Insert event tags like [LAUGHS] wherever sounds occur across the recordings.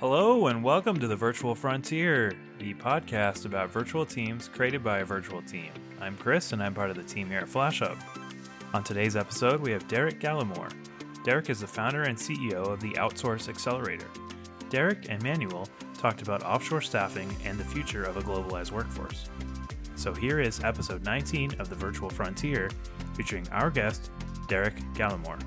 Hello, and welcome to the Virtual Frontier, the podcast about virtual teams created by a virtual team. I'm Chris, and I'm part of the team here at FlashHub. On today's episode, we have Derek Gallimore. Derek is the founder and CEO of the Outsource Accelerator. Derek and Manuel talked about offshore staffing and the future of a globalized workforce. So here is episode 19 of the Virtual Frontier, featuring our guest, Derek Gallimore.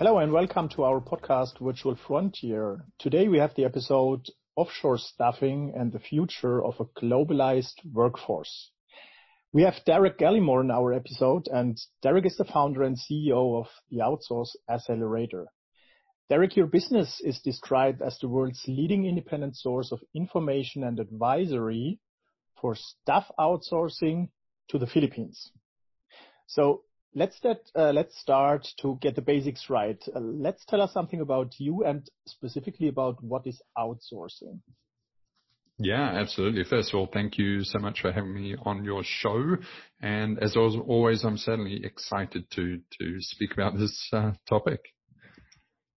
Hello and welcome to our podcast Virtual Frontier. Today we have the episode Offshore Staffing and the Future of a Globalized Workforce. We have Derek Gallimore in our episode and Derek is the founder and CEO of the Outsource Accelerator. Derek, your business is described as the world's leading independent source of information and advisory for staff outsourcing to the Philippines. So let's start, uh, let's start to get the basics right. Uh, let's tell us something about you and specifically about what is outsourcing. Yeah, absolutely. First of all, thank you so much for having me on your show. And as always, I'm certainly excited to to speak about this uh, topic.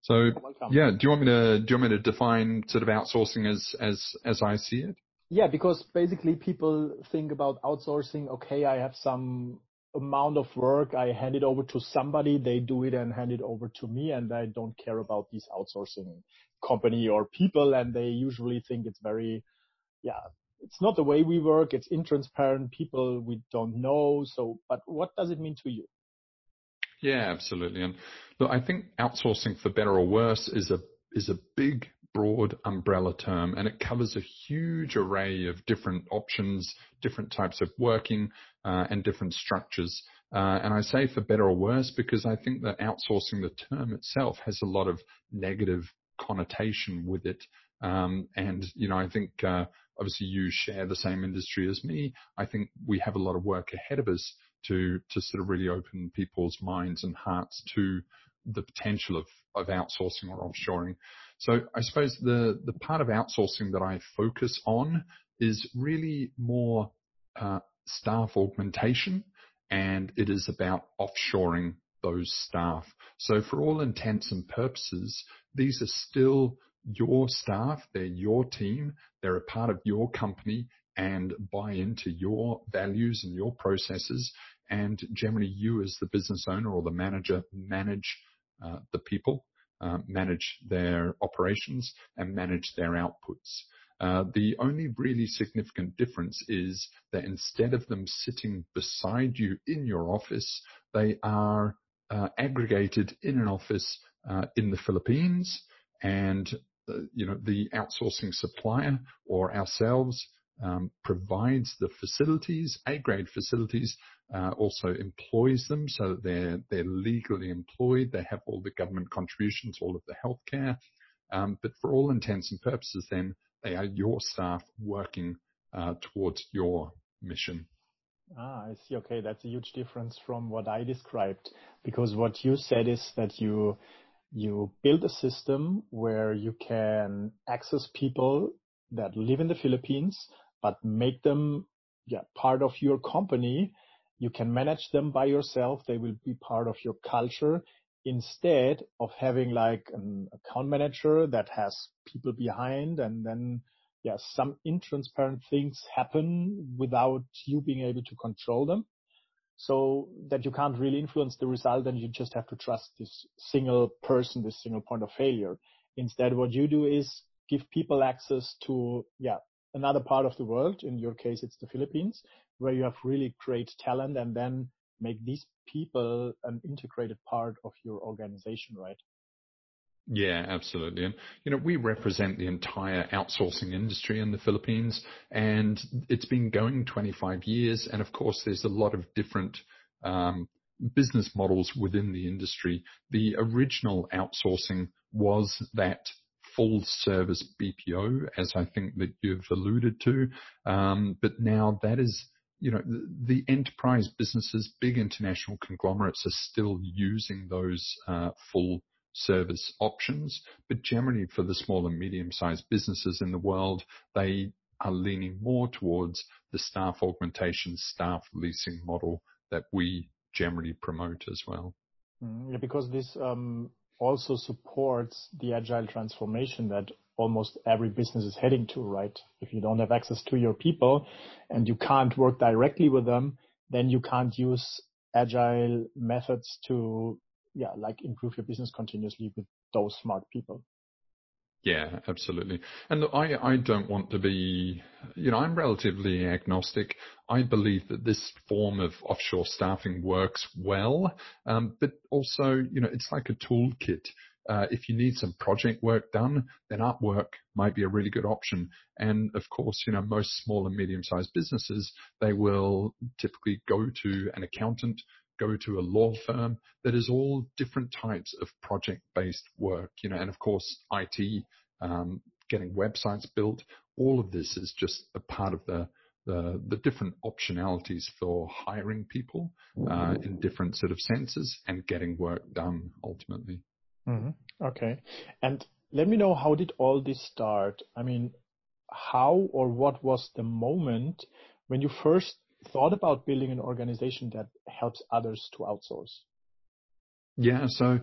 So, yeah, do you want me to do you want me to define sort of outsourcing as as as I see it? Yeah, because basically people think about outsourcing. Okay, I have some amount of work. I hand it over to somebody, they do it and hand it over to me, and I don't care about these outsourcing company or people, and they usually think it's very, yeah, it's not the way we work. It's intransparent. People we don't know. So, but what does it mean to you? Yeah, absolutely. And look, I think outsourcing for better or worse is a is a big broad umbrella term and it covers a huge array of different options, different types of working, uh, and different structures. Uh, and I say for better or worse because I think that outsourcing the term itself has a lot of negative connotation with it. Um, and, you know, I think, uh, obviously you share the same industry as me. I think we have a lot of work ahead of us to, to sort of really open people's minds and hearts to the potential of, of outsourcing or offshoring. So I suppose the, the part of outsourcing that I focus on is really more uh, staff augmentation and it is about offshoring those staff. So for all intents and purposes, these are still your staff, they're your team, they're a part of your company and buy into your values and your processes. And generally you as the business owner or the manager manage the people uh, manage their operations and manage their outputs. Uh, the only really significant difference is that instead of them sitting beside you in your office, they are uh, aggregated in an office uh, in the Philippines and uh, you know the outsourcing supplier or ourselves um, provides the facilities, A-grade facilities, uh, also employs them so that they're they're legally employed. They have all the government contributions, all of the healthcare. Um, but for all intents and purposes, then they are your staff working uh, towards your mission. Ah, I see. Okay, that's a huge difference from what I described because what you said is that you you build a system where you can access people that live in the Philippines but make them part of your company. You can manage them by yourself. They will be part of your culture instead of having like an account manager that has people behind and then yeah, some intransparent things happen without you being able to control them. So that you can't really influence the result and you just have to trust this single person, this single point of failure. Instead, what you do is give people access to, yeah, another part of the world. In your case, it's the Philippines, where you have really great talent and then make these people an integrated part of your organization, right? Yeah, absolutely. And, you know, we represent the entire outsourcing industry in the Philippines and it's been going 25 years. And of course, there's a lot of different, um, business models within the industry. The original outsourcing was that full service BPO, as I think that you've alluded to. Um, but now that is, you know, the, enterprise businesses, big international conglomerates are still using those uh, full service options. But generally for the small and medium sized businesses in the world, they are leaning more towards the staff augmentation, staff leasing model that we generally promote as well. Mm, yeah, because this um, also supports the agile transformation that almost every business is heading to, right? If you don't have access to your people and you can't work directly with them, then you can't use agile methods to, yeah, like improve your business continuously with those smart people. Yeah, absolutely. And look, I, I don't want to be, you know, I'm relatively agnostic. I believe that this form of offshore staffing works well, um, but also, you know, it's like a toolkit. Uh, if you need some project work done, then Upwork might be a really good option. And of course, you know, most small and medium sized businesses, they will typically go to an accountant go to a law firm that is all different types of project-based work, you know, and of course IT, um, getting websites built. All of this is just a part of the different optionalities for hiring people uh, in different sort of senses and getting work done ultimately. Mm-hmm. Okay, and let me know how did all this start? I mean, how or what was the moment when you first thought about building an organization that helps others to outsource? Yeah, so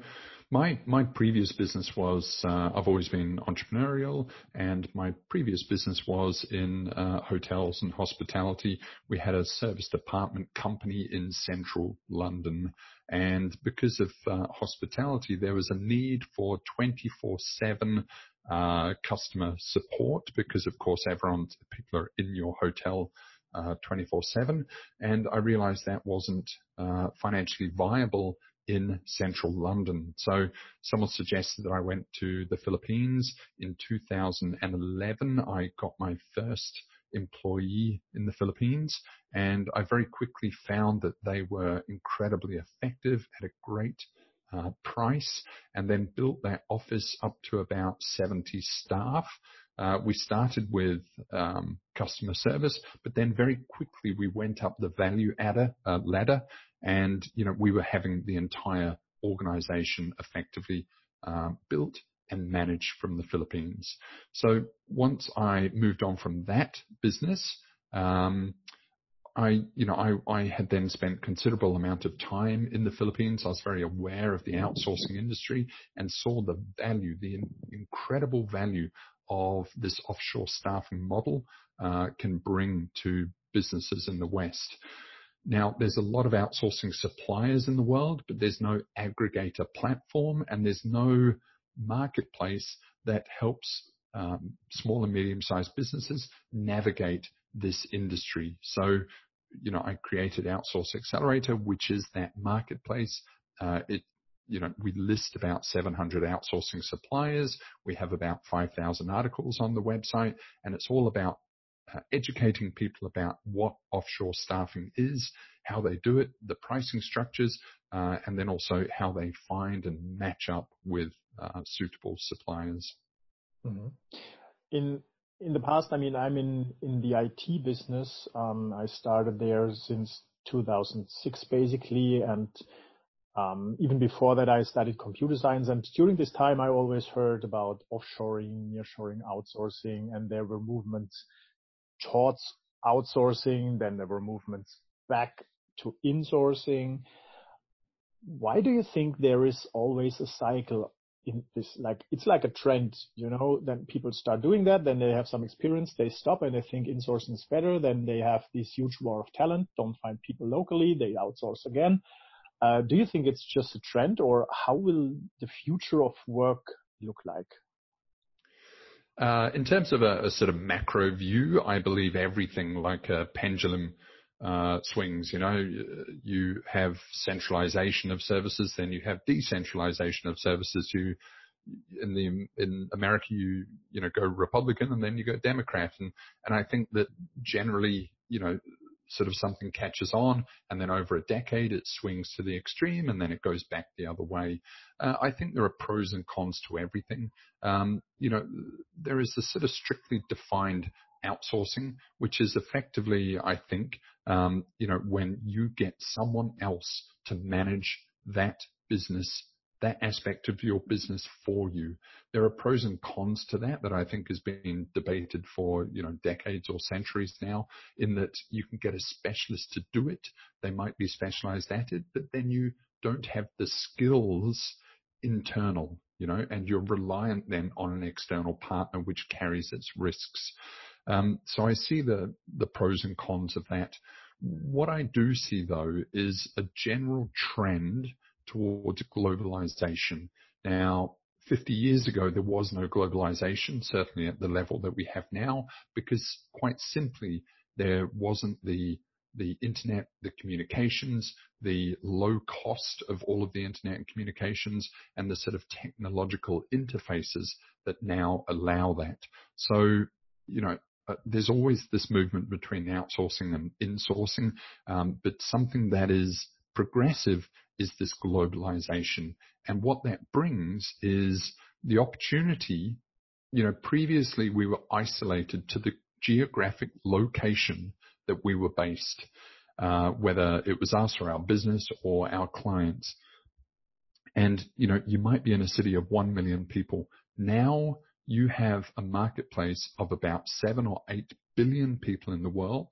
my my previous business was uh, I've always been entrepreneurial, and my previous business was in uh, hotels and hospitality. We had a serviced apartment company in central London, and because of uh, hospitality, there was a need for 24/7 uh, customer support because, of course, everyone people are in your hotel 24/7, and I realized that wasn't uh, financially viable in central London. So someone suggested that I went to the Philippines in 2011. I got my first employee in the Philippines and I very quickly found that they were incredibly effective at a great uh, price and then built that office up to about 70 staff. Uh, we started with um, customer service, but then very quickly we went up the value adder, uh, ladder, and you know we were having the entire organization effectively um, built and managed from the Philippines. So once I moved on from that business, um, I, you know, I, I had then spent considerable amount of time in the Philippines. I was very aware of the outsourcing industry and saw the value, the in, incredible value of this offshore staffing model uh, can bring to businesses in the West. Now, there's a lot of outsourcing suppliers in the world, but there's no aggregator platform and there's no marketplace that helps um, small and medium-sized businesses navigate this industry. So, you know, I created Outsource Accelerator, which is that marketplace. Uh, it you know, we list about 700 outsourcing suppliers. We have about 5,000 articles on the website, and it's all about uh, educating people about what offshore staffing is, how they do it, the pricing structures, uh, and then also how they find and match up with uh, suitable suppliers. Mm-hmm. In in the past, I mean, I'm in in the IT business. Um, I started there since 2006, basically, and Um, even before that, I studied computer science, and during this time, I always heard about offshoring, nearshoring, outsourcing, and there were movements towards outsourcing. Then there were movements back to insourcing. Why do you think there is always a cycle in this? Like it's like a trend, you know. Then people start doing that, then they have some experience, they stop, and they think insourcing is better. Then they have this huge war of talent, don't find people locally, they outsource again uh, do you think it's just a trend, or how will the future of work look like? Uh, in terms of a, a, sort of macro view, I believe everything like a pendulum uh, swings. You know, you have centralization of services, then you have decentralization of services. You in the in America, you you know go Republican, and then you go Democrat, and and I think that generally, you know, sort of something catches on and then over a decade it swings to the extreme and then it goes back the other way. Uh, I think there are pros and cons to everything. Um, you know, there is the sort of strictly defined outsourcing, which is effectively, I think, um, you know, when you get someone else to manage that business that aspect of your business for you. There are pros and cons to that that I think has been debated for, you know, decades or centuries now in that you can get a specialist to do it. They might be specialized at it, but then you don't have the skills internal, you know, and you're reliant then on an external partner which carries its risks. Um, so I see the, the pros and cons of that. What I do see though is a general trend towards globalization. Now, 50 years ago, there was no globalization, certainly at the level that we have now, because quite simply, there wasn't the the internet, the communications, the low cost of all of the internet and communications, and the sort of technological interfaces that now allow that. So, you know, uh, there's always this movement between outsourcing and insourcing, um, but something that is progressive is this globalization. And what that brings is the opportunity, you know, previously we were isolated to the geographic location that we were based, uh, whether it was us or our business or our clients. And, you know, you might be in a city of 1 million people. Now you have a marketplace of about 7 or 8 billion people in the world.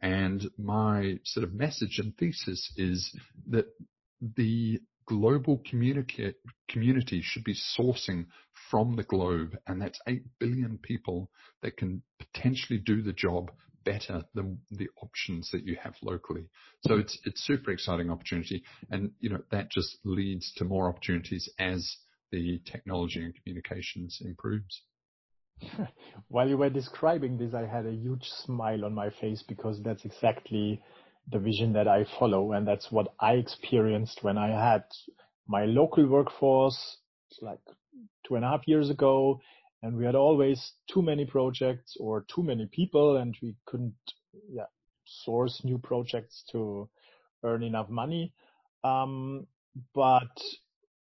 And my sort of message and thesis is that the global community should be sourcing from the globe, and that's 8 billion people that can potentially do the job better than the options that you have locally. So mm-hmm. it's it's super exciting opportunity, and you know that just leads to more opportunities as the technology and communications improves. [LAUGHS] While you were describing this, I had a huge smile on my face because that's exactly the vision that I follow, and that's what I experienced when I had my local workforce like two and a half years ago, and we had always too many projects or too many people, and we couldn't yeah, source new projects to earn enough money. Um, but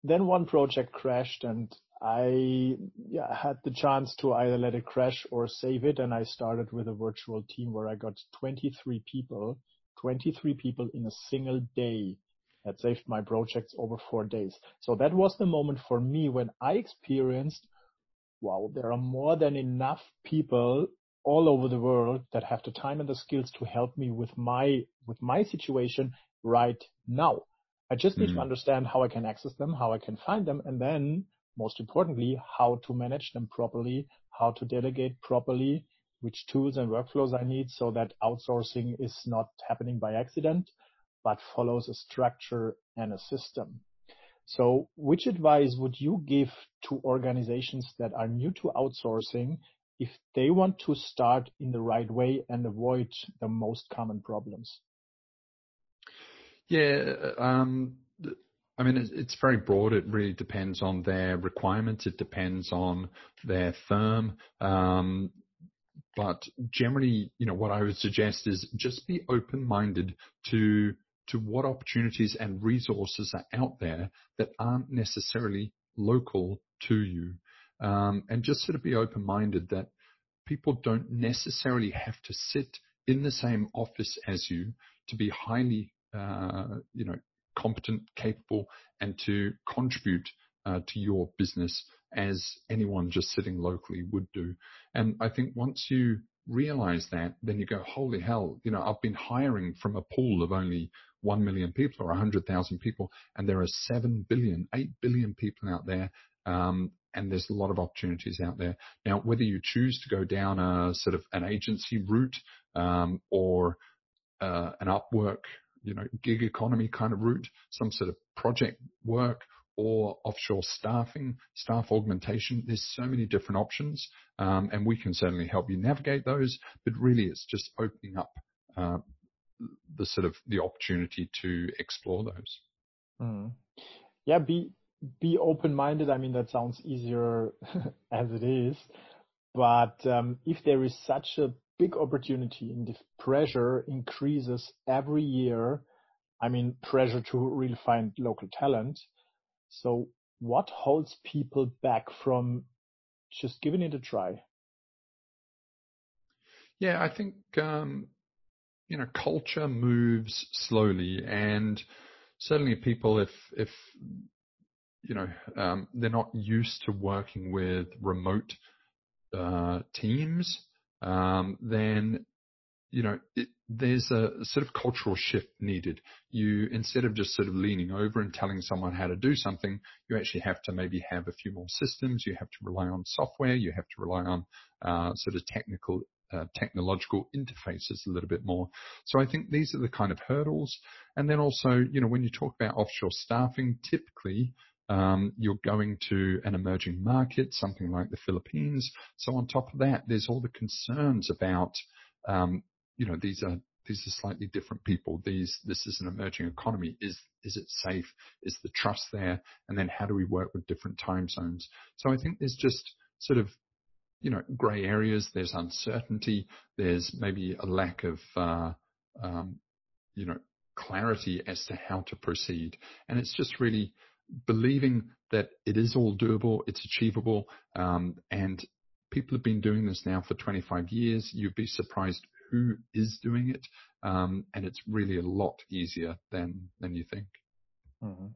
then one project crashed, and I yeah, had the chance to either let it crash or save it, and I started with a virtual team where I got 23 people 23 people in a single day. That saved my projects over four days. So that was the moment for me when I experienced, wow, there are more than enough people all over the world that have the time and the skills to help me with my, with my situation right now. I just need mm-hmm. to understand how I can access them, how I can find them, and then most importantly, how to manage them properly, how to delegate properly, which tools and workflows I need so that outsourcing is not happening by accident, but follows a structure and a system. So which advice would you give to organizations that are new to outsourcing if they want to start in the right way and avoid the most common problems? Yeah, um, I mean, it's, it's, very broad. It really depends on their requirements. It depends on their firm. Um, but generally, you know, what I would suggest is just be open-minded to to what opportunities and resources are out there that aren't necessarily local to you, um, and just sort of be open-minded that people don't necessarily have to sit in the same office as you to be highly, uh, you know, competent, capable, and to contribute uh, to your business as anyone just sitting locally would do. And I think once you realize that, then you go, holy hell, you know, I've been hiring from a pool of only 1 million people or 100,000 people, and there are 7 billion, 8 billion people out there. Um, and there's a lot of opportunities out there. Now, whether you choose to go down a sort of an agency route, um, or, uh, an Upwork, you know, gig economy kind of route, some sort of project work, or offshore staffing, staff augmentation. There's so many different options, um, and we can certainly help you navigate those. But really, it's just opening up uh, the sort of the opportunity to explore those. Mm. Yeah, be be open-minded. I mean, that sounds easier [LAUGHS] as it is, but um, if there is such a big opportunity and if pressure increases every year, I mean, pressure to really find local talent, so what holds people back from just giving it a try? Yeah, I think um, you know culture moves slowly, and certainly people if if you know, um, they're not used to working with remote uh, teams, um, then you know, it, there's a sort of cultural shift needed. You, instead of just sort of leaning over and telling someone how to do something, you actually have to maybe have a few more systems. You have to rely on software. You have to rely on, uh, sort of technical, uh, technological interfaces a little bit more. So I think these are the kind of hurdles. And then also, you know, when you talk about offshore staffing, typically, um, you're going to an emerging market, something like the Philippines. So on top of that, there's all the concerns about, um, you know, these are these are slightly different people. These this is an emerging economy. Is is it safe? Is the trust there? And then how do we work with different time zones? So I think there's just sort of you know grey areas. There's uncertainty. There's maybe a lack of uh, um, you know clarity as to how to proceed. And it's just really believing that it is all doable, it's achievable, um, and people have been doing this now for 25 years. You'd be surprised who is doing it, um, and it's really a lot easier than than you think. Mm-hmm.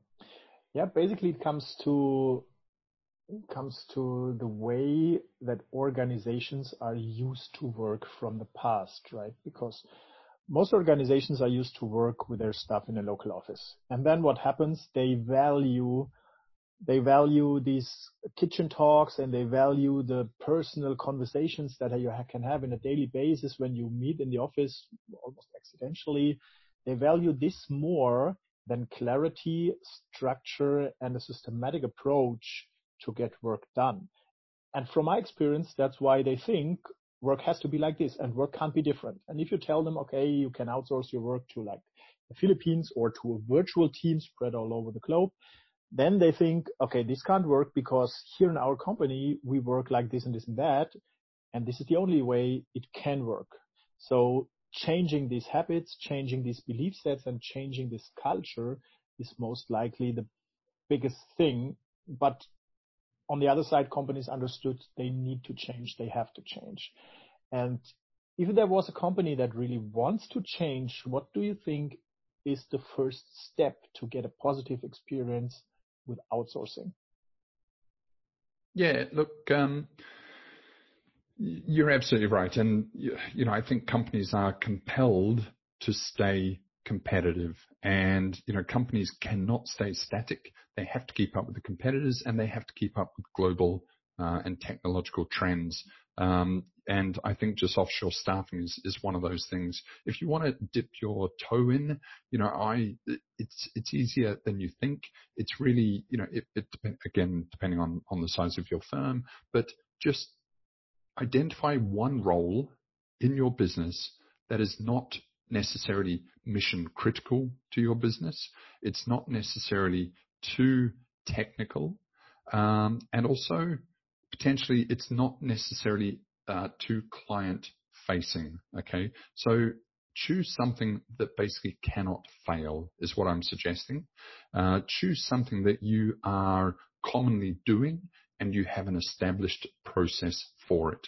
Yeah, basically it comes to comes to the way that organizations are used to work from the past, right? Because most organizations are used to work with their stuff in a local office. And then what happens? They value they value these kitchen talks and they value the personal conversations that you can have in a daily basis when you meet in the office almost accidentally. They value this more than clarity, structure, and a systematic approach to get work done. And from my experience, that's why they think work has to be like this and work can't be different. And if you tell them, okay, you can outsource your work to like the Philippines or to a virtual team spread all over the globe, then they think, okay, this can't work because here in our company, we work like this and this and that. And this is the only way it can work. So changing these habits, changing these belief sets and changing this culture is most likely the biggest thing. But on the other side, companies understood they need to change. They have to change. And if there was a company that really wants to change, what do you think is the first step to get a positive experience with outsourcing? Yeah, look, um, you're absolutely right. And, you know, I think companies are compelled to stay competitive and, you know, companies cannot stay static. They have to keep up with the competitors and they have to keep up with global uh, and technological trends. Um, and I think just offshore staffing is, is one of those things. If you want to dip your toe in, you know, I, it's, it's easier than you think. It's really, you know, it, it depend, again, depending on, on the size of your firm, but just identify one role in your business that is not necessarily mission critical to your business. It's not necessarily too technical. Um, and also potentially it's not necessarily uh, too client facing. Okay. So choose something that basically cannot fail is what I'm suggesting. Uh, choose something that you are commonly doing and you have an established process for it.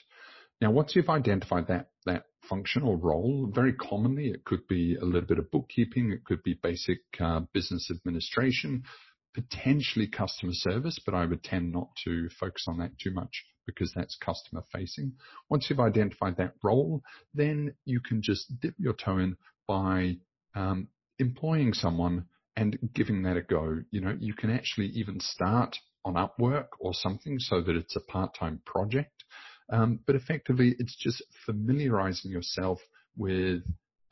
Now, once you've identified that, that function or role, very commonly it could be a little bit of bookkeeping, it could be basic uh, business administration, potentially customer service, but I would tend not to focus on that too much because that's customer facing. Once you've identified that role, then you can just dip your toe in by um, employing someone and giving that a go. You know, you can actually even start on Upwork or something so that it's a part-time project. Um, but effectively, it's just familiarizing yourself with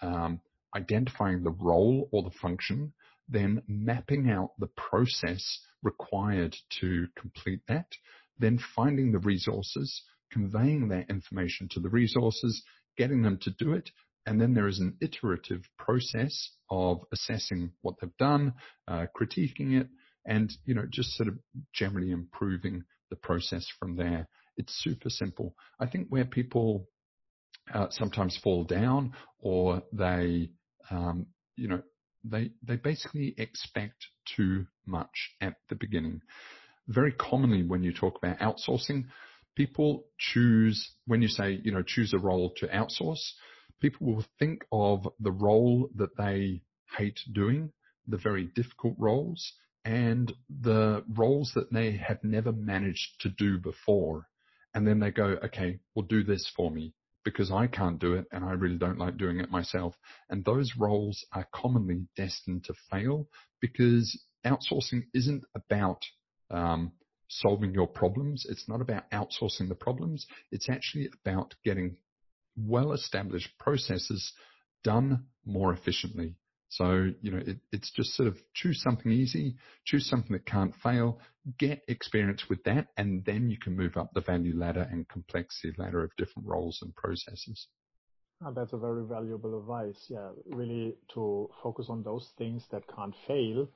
um, identifying the role or the function, then mapping out the process required to complete that, then finding the resources, conveying that information to the resources, getting them to do it, and then there is an iterative process of assessing what they've done, uh, critiquing it, and you know just sort of generally improving the process from there. It's super simple. I think where people uh, sometimes fall down or they um, you know they they basically expect too much at the beginning very commonly when you talk about outsourcing, people choose, when you say, you know, choose a role to outsource, people will think of the role that they hate doing, the very difficult roles, and the roles that they have never managed to do before. And then they go, okay, well do this for me because I can't do it and I really don't like doing it myself. And those roles are commonly destined to fail because outsourcing isn't about um, solving your problems. It's not about outsourcing the problems. It's actually about getting well established processes done more efficiently. So, you know, it, it's just sort of choose something easy, choose something that can't fail, get experience with that, and then you can move up the value ladder and complexity ladder of different roles and processes. Oh, that's a very valuable advice. Yeah, really to focus on those things that can't fail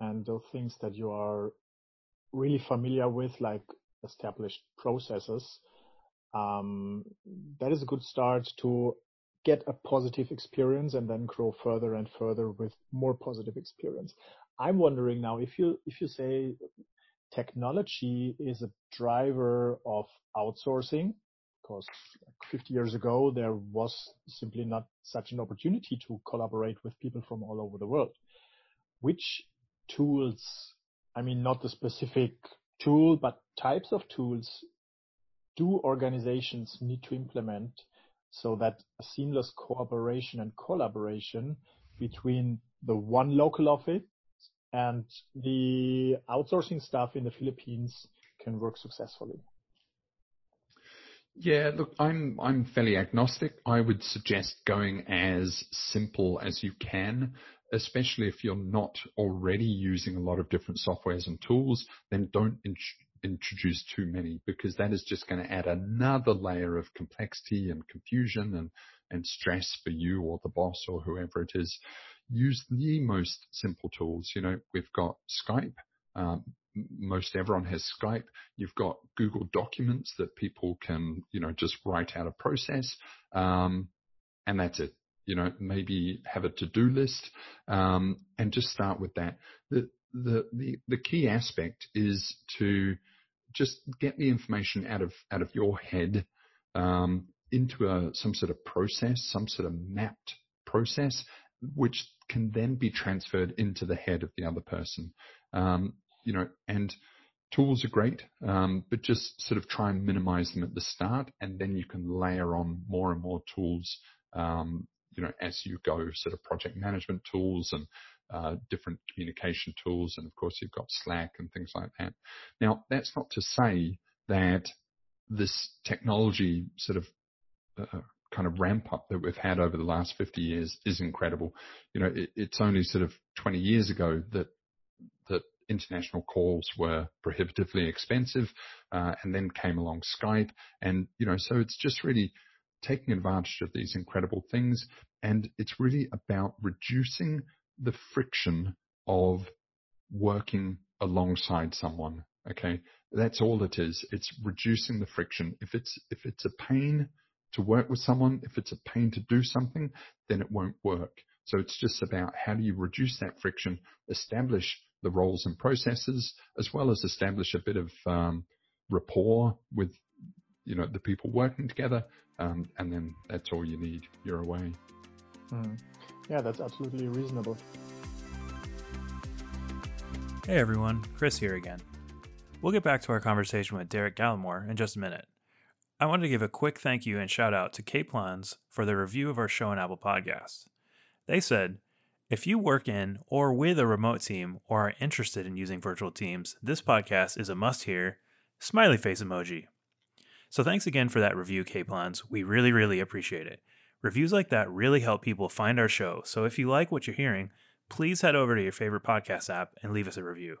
and those things that you are really familiar with, like established processes. Um, that is a good start to get a positive experience and then grow further and further with more positive experience. I'm wondering now if you if you say technology is a driver of outsourcing, because 50 years ago there was simply not such an opportunity to collaborate with people from all over the world. Which tools, I mean not the specific tool, but types of tools do organizations need to implement so that seamless cooperation and collaboration between the one local office and the outsourcing staff in the Philippines can work successfully? Yeah, look, I'm I'm fairly agnostic. I would suggest going as simple as you can, especially if you're not already using a lot of different softwares and tools. Then don't introduce too many because that is just going to add another layer of complexity and confusion and, and stress for you or the boss or whoever it is. Use the most simple tools. You know, we've got Skype. Um, most everyone has Skype. You've got Google Documents that people can, you know, just write out a process. Um, and that's it. You know, maybe have a to-do list, um, and just start with that. The, the, the, the key aspect is to just get the information out of, out of your head, um, into a, some sort of process, some sort of mapped process, which can then be transferred into the head of the other person. Um, you know, and tools are great, um, but just sort of try and minimize them at the start, and then you can layer on more and more tools, um, you know, as you go, sort of project management tools and uh, different communication tools, and of course you've got Slack and things like that. Now, that's not to say that this technology sort of uh, kind of ramp up that we've had over the last 50 years is incredible. You know, it, it's only sort of 20 years ago that that international calls were prohibitively expensive, uh, and then came along Skype, and you know, so it's just really taking advantage of these incredible things, and it's really about reducing the friction of working alongside someone. Okay. That's all it is. It's reducing the friction. If it's, if it's a pain to work with someone, if it's a pain to do something, then it won't work. So it's just about how do you reduce that friction, establish the roles and processes, as well as establish a bit of um, rapport with, you know, the people working together, um, and then that's all you need. You're away. Mm. Yeah, that's absolutely reasonable. Hey everyone, Chris here again. We'll get back to our conversation with Derek Gallimore in just a minute. I wanted to give a quick thank you and shout out to Kplans for the review of our show on Apple Podcasts. They said, if you work in or with a remote team or are interested in using virtual teams, this podcast is a must hear. Smiley face emoji. So thanks again for that review, Kplans. We really, really appreciate it. Reviews like that really help people find our show, so if you like what you're hearing, please head over to your favorite podcast app and leave us a review.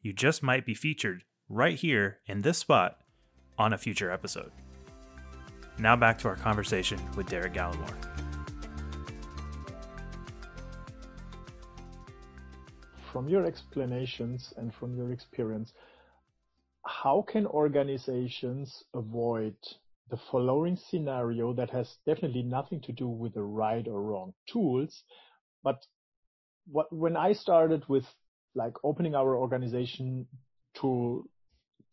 You just might be featured right here in this spot on a future episode. Now back to our conversation with Derek Gallimore. From your explanations and from your experience, how can organizations avoid the following scenario that has definitely nothing to do with the right or wrong tools. But what, when I started with like opening our organization to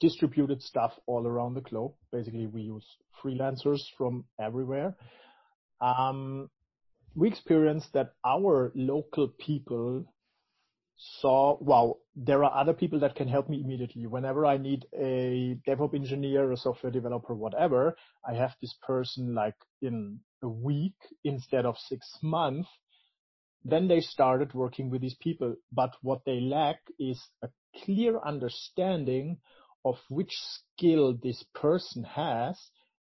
distributed stuff all around the globe, basically we use freelancers from everywhere. Um, we experienced that our local people saw, wow, there are other people that can help me immediately. Whenever I need a DevOps engineer, a software developer, whatever, I have this person like in a week instead of six months. Then they started working with these people. But what they lack is a clear understanding of which skill this person has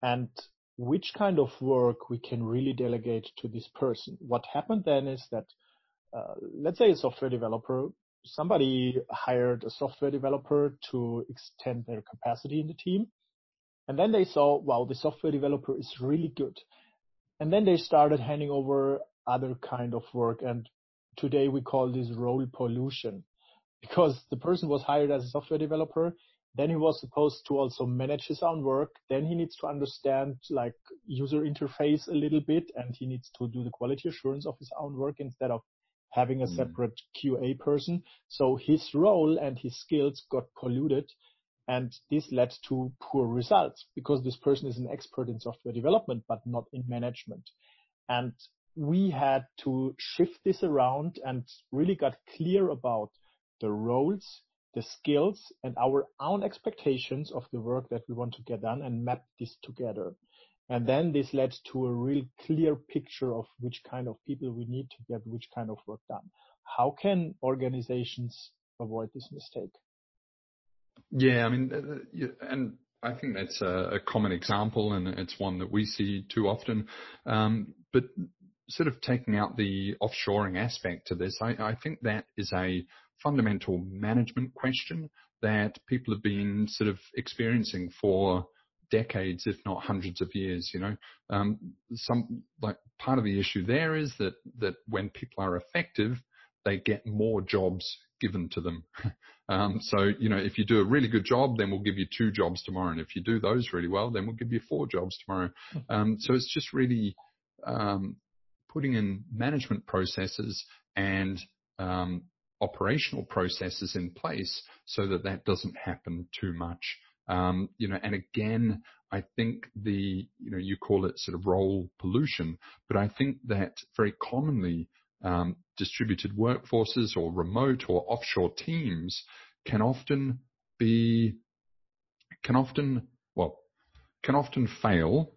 and which kind of work we can really delegate to this person. What happened then is that uh, let's say a software developer, somebody hired a software developer to extend their capacity in the team. And then they saw, wow, the software developer is really good. And then they started handing over other kind of work. And today we call this role pollution [LAUGHS] because the person was hired as a software developer. Then he was supposed to also manage his own work. Then he needs to understand like user interface a little bit and he needs to do the quality assurance of his own work instead of having a mm. separate QA person. So his role and his skills got polluted and this led to poor results because this person is an expert in software development, but not in management. And we had to shift this around and really got clear about the roles, the skills and our own expectations of the work that we want to get done and map this together. And then this led to a real clear picture of which kind of people we need to get which kind of work done. How can organizations avoid this mistake? Yeah, I mean, uh, and I think that's a, a, common example, and it's one that we see too often. Um, but sort of taking out the offshoring aspect to this, I, I think that is a fundamental management question that people have been sort of experiencing for decades, if not hundreds of years. You know, um, some like part of the issue there is that that when people are effective, they get more jobs given to them. [LAUGHS] um, so you know, if you do a really good job, then we'll give you two jobs tomorrow, and if you do those really well, then we'll give you four jobs tomorrow. Hmm. Um, so it's just really um, putting in management processes and um, operational processes in place so that that doesn't happen too much. Um, you know, and again, I think the, you know, you call it sort of role pollution, but I think that very commonly, um, distributed workforces or remote or offshore teams can often be, can often, well, can often fail,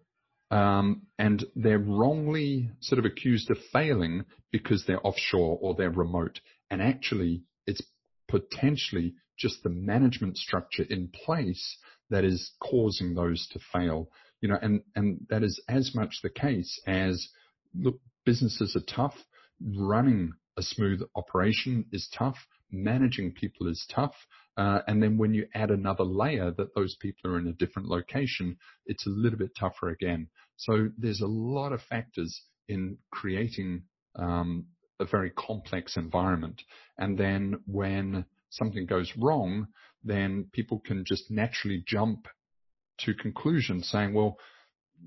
um, and they're wrongly sort of accused of failing because they're offshore or they're remote. And actually, it's potentially just the management structure in place that is causing those to fail. You know, and, and that is as much the case as look, businesses are tough. Running a smooth operation is tough. Managing people is tough. Uh, and then when you add another layer that those people are in a different location, it's a little bit tougher again. So there's a lot of factors in creating um, a very complex environment. And then when something goes wrong, then people can just naturally jump to conclusions saying, well,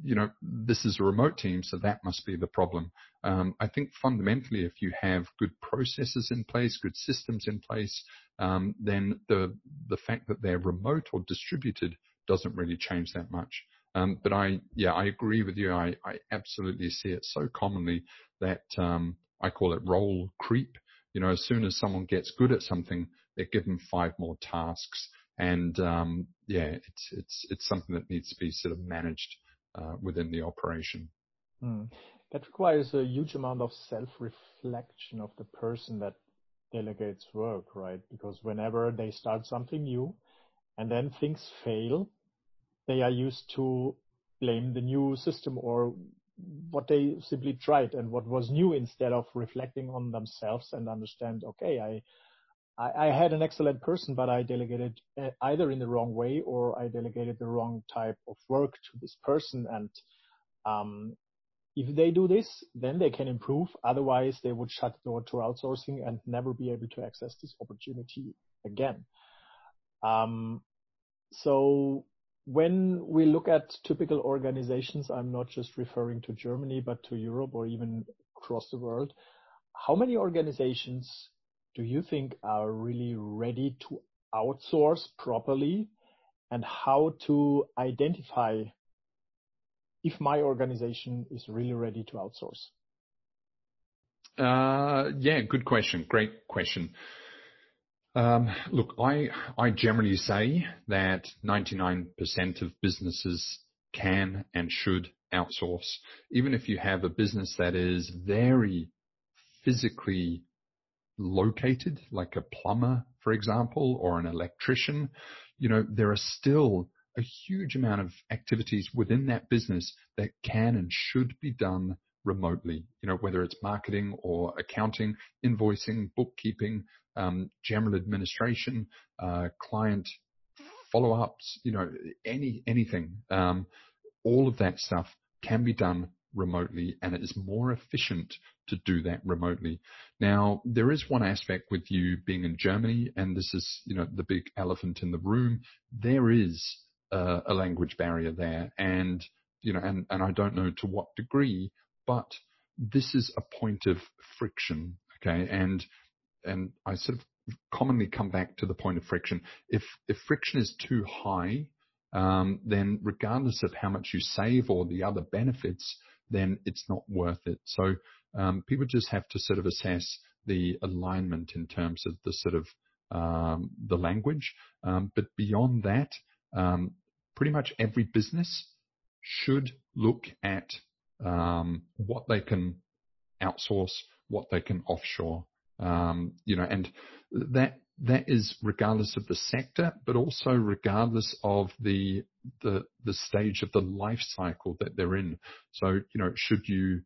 you know, this is a remote team, so that must be the problem. Um, I think fundamentally, if you have good processes in place, good systems in place, um, then the the fact that they're remote or distributed doesn't really change that much. Um, but I, yeah, I agree with you. I, I absolutely see it so commonly that um, I call it role creep. You know, as soon as someone gets good at something, they're given five more tasks. And um, yeah, it's it's it's something that needs to be sort of managed uh, within the operation. Mm. That requires a huge amount of self-reflection of the person that delegates work, right? Because whenever they start something new and then things fail, they are used to blame the new system or what they simply tried and what was new instead of reflecting on themselves and understand, okay, I I, I, had an excellent person, but I delegated uh, either in the wrong way or I delegated the wrong type of work to this person. And um, if they do this, then they can improve. Otherwise, they would shut the door to outsourcing and never be able to access this opportunity again. Um, so when we look at typical organizations, I'm not just referring to Germany, but to Europe or even across the world. How many organizations do you think are really ready to outsource properly and how to identify if my organization is really ready to outsource? Uh, yeah, good question. Great question. Um, look, I, I generally say that 99% of businesses can and should outsource. Even if you have a business that is very physically located, like a plumber, for example, or an electrician, you know, there are still a huge amount of activities within that business that can and should be done remotely, you know, whether it's marketing or accounting, invoicing, bookkeeping, um, general administration, uh, client follow-ups, you know, any anything. Um, all of that stuff can be done remotely, and it is more efficient to do that remotely. Now, there is one aspect with you being in Germany, and this is, you know, the big elephant in the room. There is uh, a language barrier there, and you know, and and I don't know to what degree, but this is a point of friction, okay, and and I sort of commonly come back to the point of friction. If if friction is too high, um, then regardless of how much you save or the other benefits, then it's not worth it. So um, people just have to sort of assess the alignment in terms of the sort of um, the language. Um, but beyond that, um, pretty much every business should look at um, what they can outsource, what they can offshore. Um, you know, and that that is regardless of the sector, but also regardless of the the the stage of the life cycle that they're in. So, you know, should you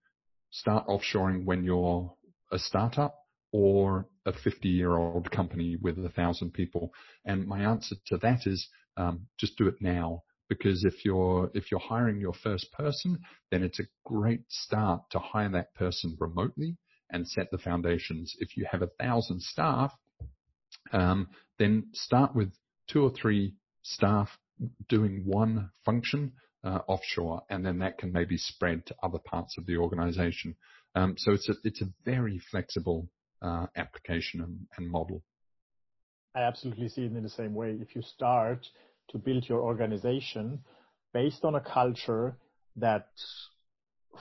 start offshoring when you're a startup or a 50 year old company with a thousand people? And my answer to that is um, just do it now. Because if you're if you're hiring your first person, then it's a great start to hire that person remotely and set the foundations. If you have a thousand staff, um, then start with two or three staff doing one function uh, offshore, and then that can maybe spread to other parts of the organization. Um, so it's a it's a very flexible uh, application and, and model. I absolutely see it in the same way. If you start to build your organization based on a culture that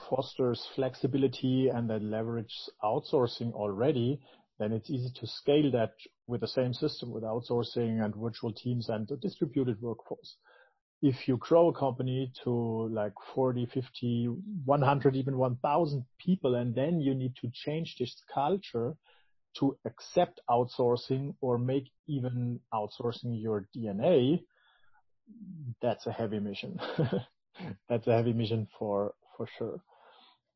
fosters flexibility and that leverages outsourcing already, then it's easy to scale that with the same system with outsourcing and virtual teams and a distributed workforce. If you grow a company to like 40, 50, 100, even 1000 people, and then you need to change this culture to accept outsourcing or make even outsourcing your DNA, that's a heavy mission. [LAUGHS] that's a heavy mission for, for sure.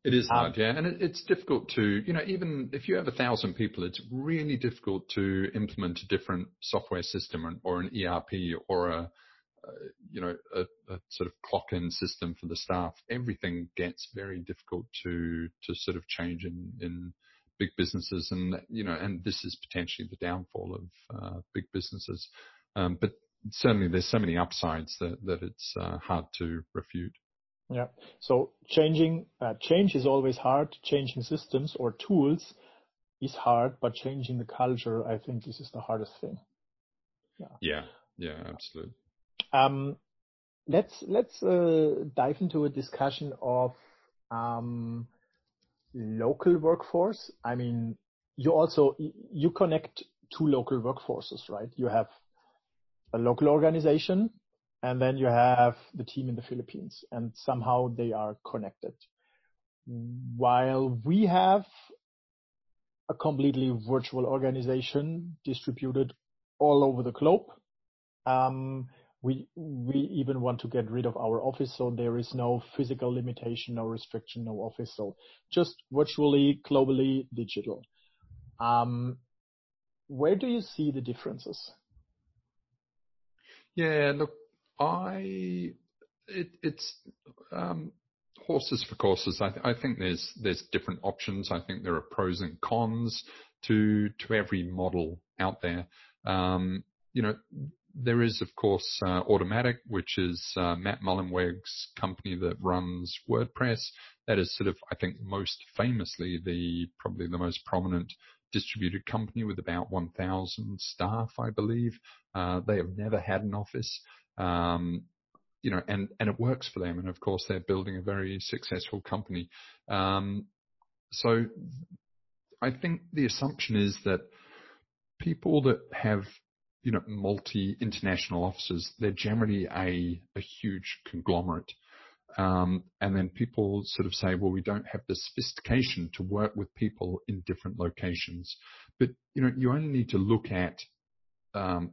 It is hard, um, yeah. And it, it's difficult to, you know, even if you have a thousand people, it's really difficult to implement a different software system or, or an ERP or a, you know, a, a, sort of clock in system for the staff. Everything gets very difficult to, to sort of change in, in big businesses. And, you know, and this is potentially the downfall of, uh, big businesses. Um, but certainly there's so many upsides that, that it's, uh, hard to refute. Yeah. So changing uh, change is always hard. Changing systems or tools is hard, but changing the culture, I think, this is the hardest thing. Yeah. Yeah. Yeah. Absolutely. Um, let's let's uh, dive into a discussion of um, local workforce. I mean, you also you connect two local workforces, right? You have a local organization and then you have the team in the Philippines, and somehow they are connected. While we have a completely virtual organization distributed all over the globe, um, we we even want to get rid of our office, so there is no physical limitation, no restriction, no office, so just virtually, globally, digital. Um, where do you see the differences? Yeah, look, I it, it's um, horses for courses. I, th- I, think there's there's different options. I think there are pros and cons to to every model out there. Um, you know, there is of course uh, Automattic, which is uh, Matt Mullenweg's company that runs WordPress. That is sort of I think most famously the probably the most prominent distributed company with about 1,000 staff, I believe. Uh, they have never had an office. Um, you know, and, and it works for them. And of course, they're building a very successful company. Um, so I think the assumption is that people that have you know, multi-international offices, they're generally a, a huge conglomerate. Um, and then people sort of say, well, we don't have the sophistication to work with people in different locations. But, you know, you only need to look at, um,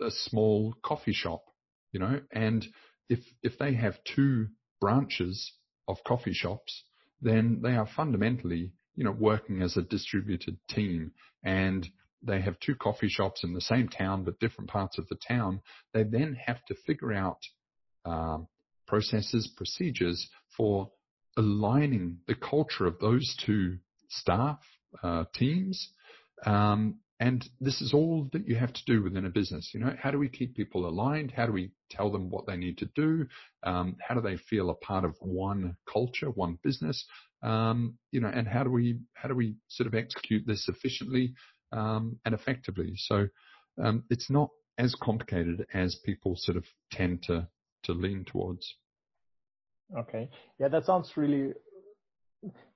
a small coffee shop, you know, and if, if they have two branches of coffee shops, then they are fundamentally, you know, working as a distributed team and they have two coffee shops in the same town but different parts of the town, they then have to figure out um, processes, procedures for aligning the culture of those two staff uh, teams. Um, and this is all that you have to do within a business. You know, how do we keep people aligned? How do we tell them what they need to do? Um, how do they feel a part of one culture, one business? Um, you know, and how do we how do we sort of execute this efficiently um, and effectively. So um, it's not as complicated as people sort of tend to to lean towards. Okay, yeah, that sounds really.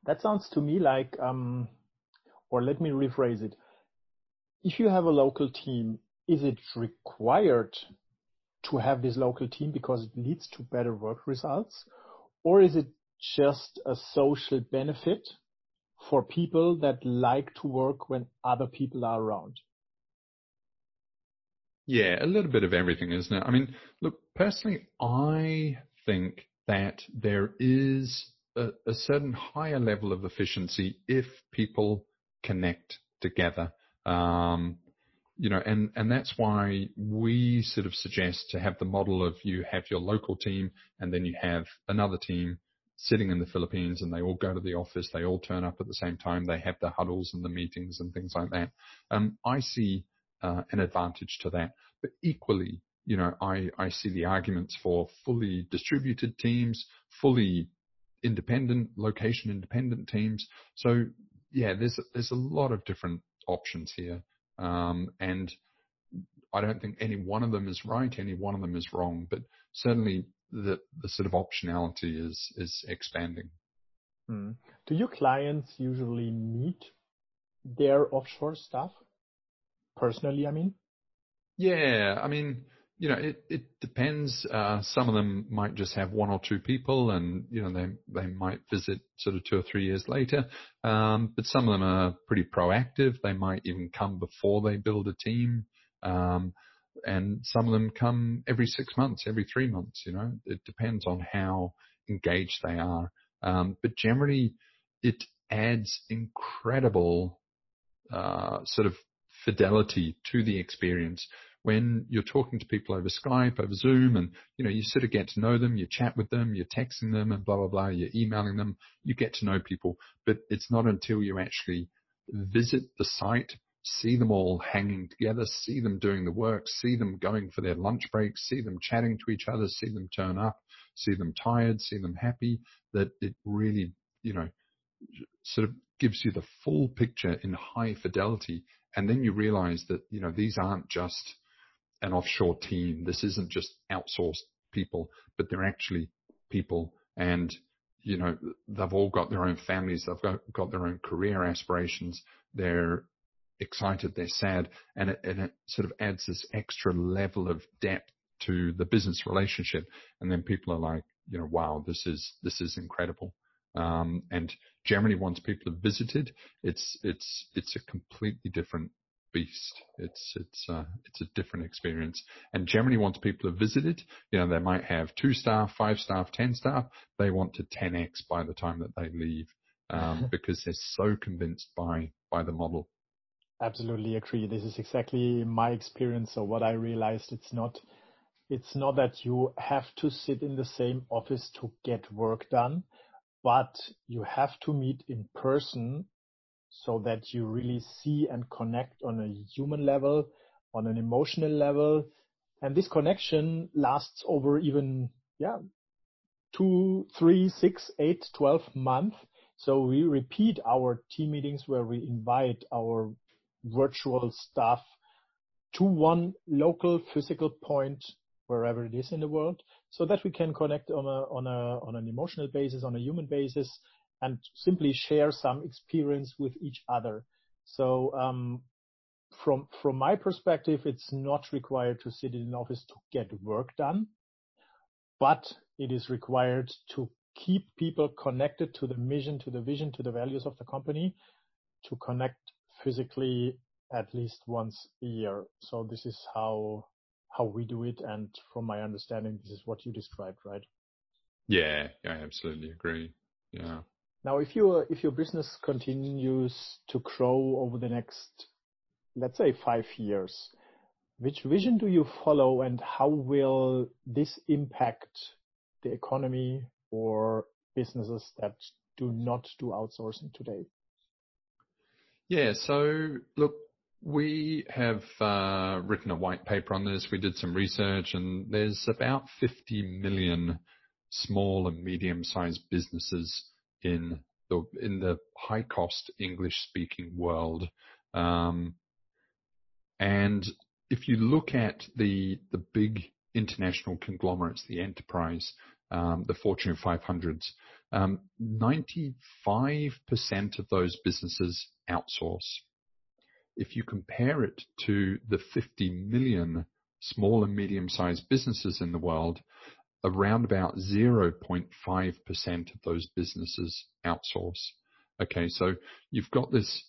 That sounds to me like, um, or let me rephrase it. If you have a local team, is it required to have this local team because it leads to better work results, or is it just a social benefit for people that like to work when other people are around? Yeah, a little bit of everything, isn't it? I mean, look, personally, I think that there is a, a certain higher level of efficiency if people connect together. Um, you know, and, and that's why we sort of suggest to have the model of you have your local team and then you have another team sitting in the Philippines and they all go to the office, they all turn up at the same time, they have the huddles and the meetings and things like that. Um, I see uh, an advantage to that. But equally, you know, I, I see the arguments for fully distributed teams, fully independent, location independent teams. So yeah, there's there's a lot of different options here, um, and I don't think any one of them is right, any one of them is wrong. But certainly the the sort of optionality is is expanding. Hmm. Do your clients usually meet their offshore staff personally? I mean. Yeah, I mean, you know, it it depends. Uh, some of them might just have one or two people, and you know, they they might visit sort of two or three years later. Um, but some of them are pretty proactive. They might even come before they build a team. And some of them come every six months, every three months. You know, it depends on how engaged they are. Um, but generally, it adds incredible uh, sort of fidelity to the experience when you're talking to people over Skype, over Zoom, and you know you sort of get to know them, you chat with them, you're texting them, and blah blah blah, you're emailing them, you get to know people. But it's not until you actually visit the site, see them all hanging together, see them doing the work, see them going for their lunch breaks, see them chatting to each other, see them turn up, see them tired, see them happy, that it really, you know, sort of gives you the full picture in high fidelity. And then you realize that, you know, these aren't just an offshore team. This isn't just outsourced people, but they're actually people and you know, they've all got their own families, they've got, got their own career aspirations, they're excited, they're sad, and it, and it sort of adds this extra level of depth to the business relationship. And then people are like, you know, wow, this is this is incredible. Um, and Germany, once people have visited, it's it's it's a completely different beast. It's it's uh, it's a different experience. And Germany, once people have visited, you know, they might have two staff, five staff, ten staff. They want to 10x by the time that they leave um, [LAUGHS] because they're so convinced by by the model. Absolutely agree. This is exactly my experience. So what I realized, it's not, it's not that you have to sit in the same office to get work done, but you have to meet in person so that you really see and connect on a human level, on an emotional level. And this connection lasts over even, yeah, two, three, six, eight, twelve months. So we repeat our team meetings where we invite our virtual stuff to one local physical point wherever it is in the world so that we can connect on a on a on an emotional basis on a human basis and simply share some experience with each other. So um, from from my perspective, it's not required to sit in an office to get work done, but it is required to keep people connected to the mission, to the vision, to the values of the company, to connect physically at least once a year. So this is how how we do it, and from my understanding, this is what you described, right? Yeah, I absolutely agree. Yeah. Now, if your if your business continues to grow over the next, let's say, five years, which vision do you follow, and how will this impact the economy or businesses that do not do outsourcing today? Yeah. So look, we have uh, written a white paper on this. We did some research, and there's about 50 million small and medium-sized businesses in the in the high-cost English-speaking world. Um, and if you look at the the big international conglomerates, the enterprise, um, the Fortune 500s, um, 95% of those businesses outsource. If you compare it to the 50 million small and medium-sized businesses in the world, around about 0.5% of those businesses outsource. Okay, so you've got this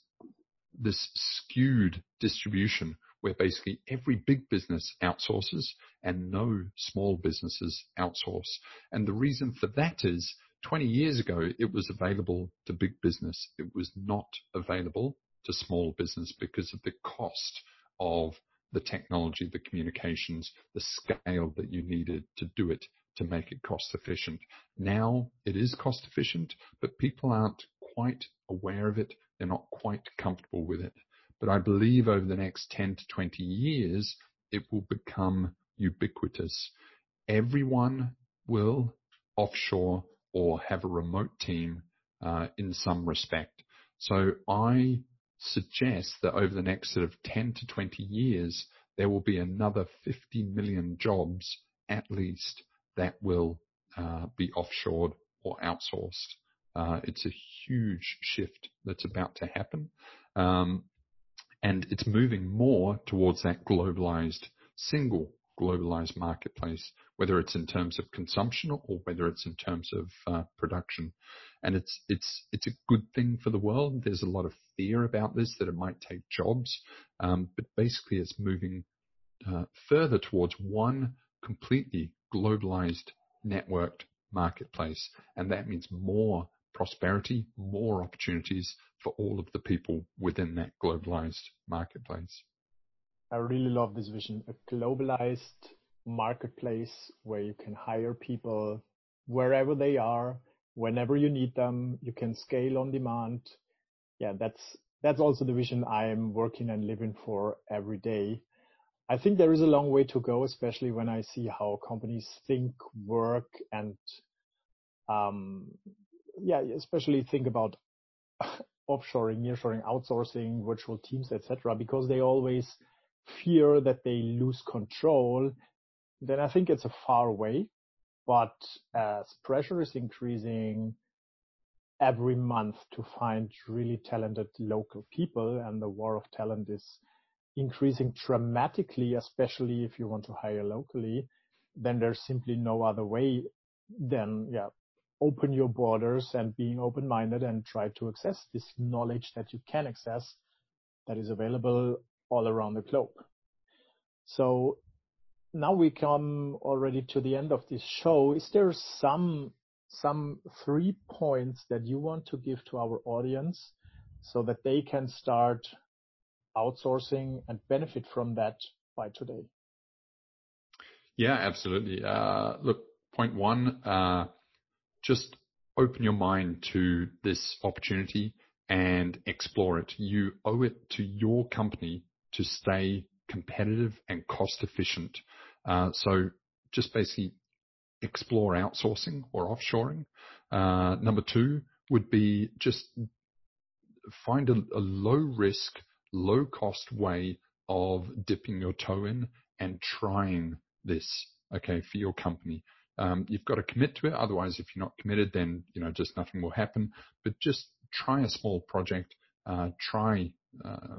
this skewed distribution where basically every big business outsources and no small businesses outsource. And the reason for that is 20 years ago, it was available to big business. It was not available to small business because of the cost of the technology, the communications, the scale that you needed to do it to make it cost efficient. Now it is cost efficient, but people aren't quite aware of it. They're not quite comfortable with it. But I believe over the next 10 to 20 years, it will become ubiquitous. Everyone will offshore or have a remote team uh, in some respect. So I suggest that over the next sort of 10 to 20 years, there will be another 50 million jobs at least that will uh, be offshored or outsourced. Uh, it's a huge shift that's about to happen. Um, and it's moving more towards that globalized, single globalized marketplace, whether it's in terms of consumption or whether it's in terms of uh, production. And it's it's it's a good thing for the world. There's a lot of fear about this that it might take jobs, um, but basically it's moving uh, further towards one completely globalized, networked marketplace. And that means more prosperity, more opportunities for all of the people within that globalized marketplace. I really love this vision, a globalized marketplace where you can hire people wherever they are, whenever you need them, you can scale on demand. Yeah, that's that's also the vision I am working and living for every day. I think there is a long way to go, especially when I see how companies think, work, and um, yeah, especially think about [LAUGHS] offshoring, nearshoring, outsourcing, virtual teams, etc., because they always fear that they lose control. Then I think it's a far away. But as pressure is increasing every month to find really talented local people, and the war of talent is increasing dramatically, especially if you want to hire locally, then there's simply no other way than, yeah, open your borders and being open-minded and try to access this knowledge that you can access that is available all around the globe. So now we come already to the end of this show. Is there some some three points that you want to give to our audience so that they can start outsourcing and benefit from that by today? Yeah, absolutely. Uh, look, point one, uh, just open your mind to this opportunity and explore it. You owe it to your company to stay competitive and cost efficient. Uh, so just basically explore outsourcing or offshoring. Uh, number two would be just find a, low risk, low cost way of dipping your toe in and trying this, okay, for your company. Um, you've got to commit to it. Otherwise, if you're not committed, then, you know, just nothing will happen. But just try a small project, uh, try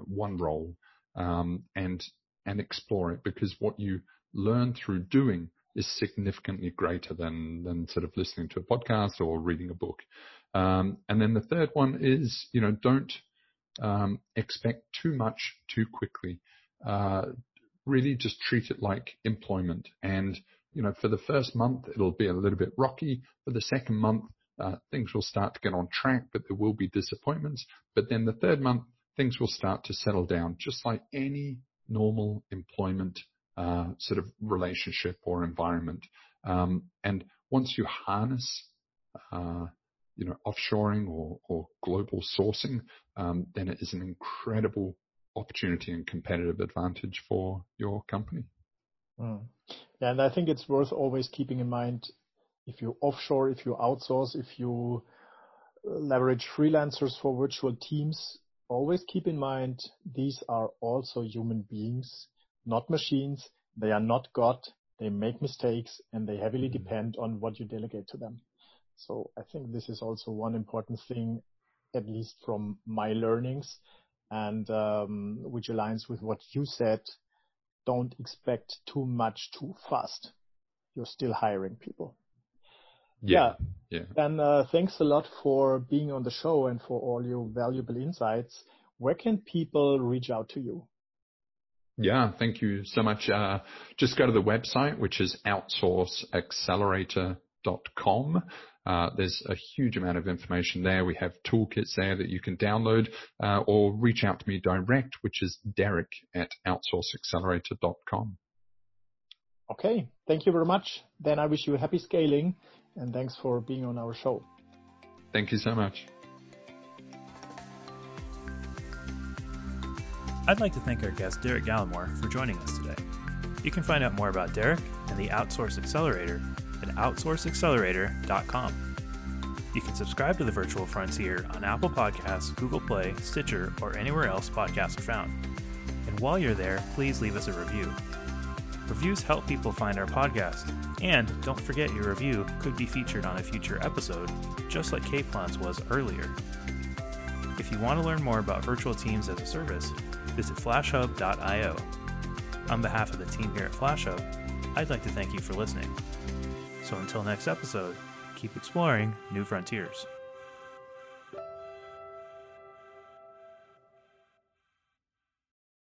one role, um, and and explore it because what you learn through doing is significantly greater than than sort of listening to a podcast or reading a book. Um, and then the third one is, you know, don't um, expect too much too quickly. Uh, really, just treat it like employment. And you know, for the first month, it'll be a little bit rocky. For the second month, uh, things will start to get on track, but there will be disappointments. But then the third month, things will start to settle down, just like any normal employment uh, sort of relationship or environment. Um, and once you harness, uh, you know, offshoring or, or global sourcing, um, then it is an incredible opportunity and competitive advantage for your company. Mm. And I think it's worth always keeping in mind if you offshore, if you outsource, if you uh, leverage freelancers for virtual teams, always keep in mind these are also human beings, not machines. They are not God. They make mistakes and they heavily mm-hmm. depend on what you delegate to them. So I think this is also one important thing, at least from my learnings and um, which aligns with what you said. Don't expect too much too fast. You're still hiring people. Yeah. Yeah. And uh, thanks a lot for being on the show and for all your valuable insights. Where can people reach out to you? Yeah, thank you so much. Uh, just go to the website, which is outsourceaccelerator.com. Uh, there's a huge amount of information there. We have toolkits there that you can download uh, or reach out to me direct, which is derek at outsourceaccelerator.com. Okay, thank you very much. Then I wish you happy scaling and thanks for being on our show. Thank you so much. I'd like to thank our guest Derek Gallimore for joining us today. You can find out more about Derek and the Outsource Accelerator at outsourceaccelerator.com. You can subscribe to the Virtual Frontier on Apple Podcasts, Google Play, Stitcher, or anywhere else podcasts are found. And while you're there, please leave us a review. Reviews help people find our podcast. And don't forget your review could be featured on a future episode, just like Kplant's was earlier. If you want to learn more about virtual teams as a service, visit flashhub.io. On behalf of the team here at FlashHub, I'd like to thank you for listening. So until next episode, keep exploring new frontiers.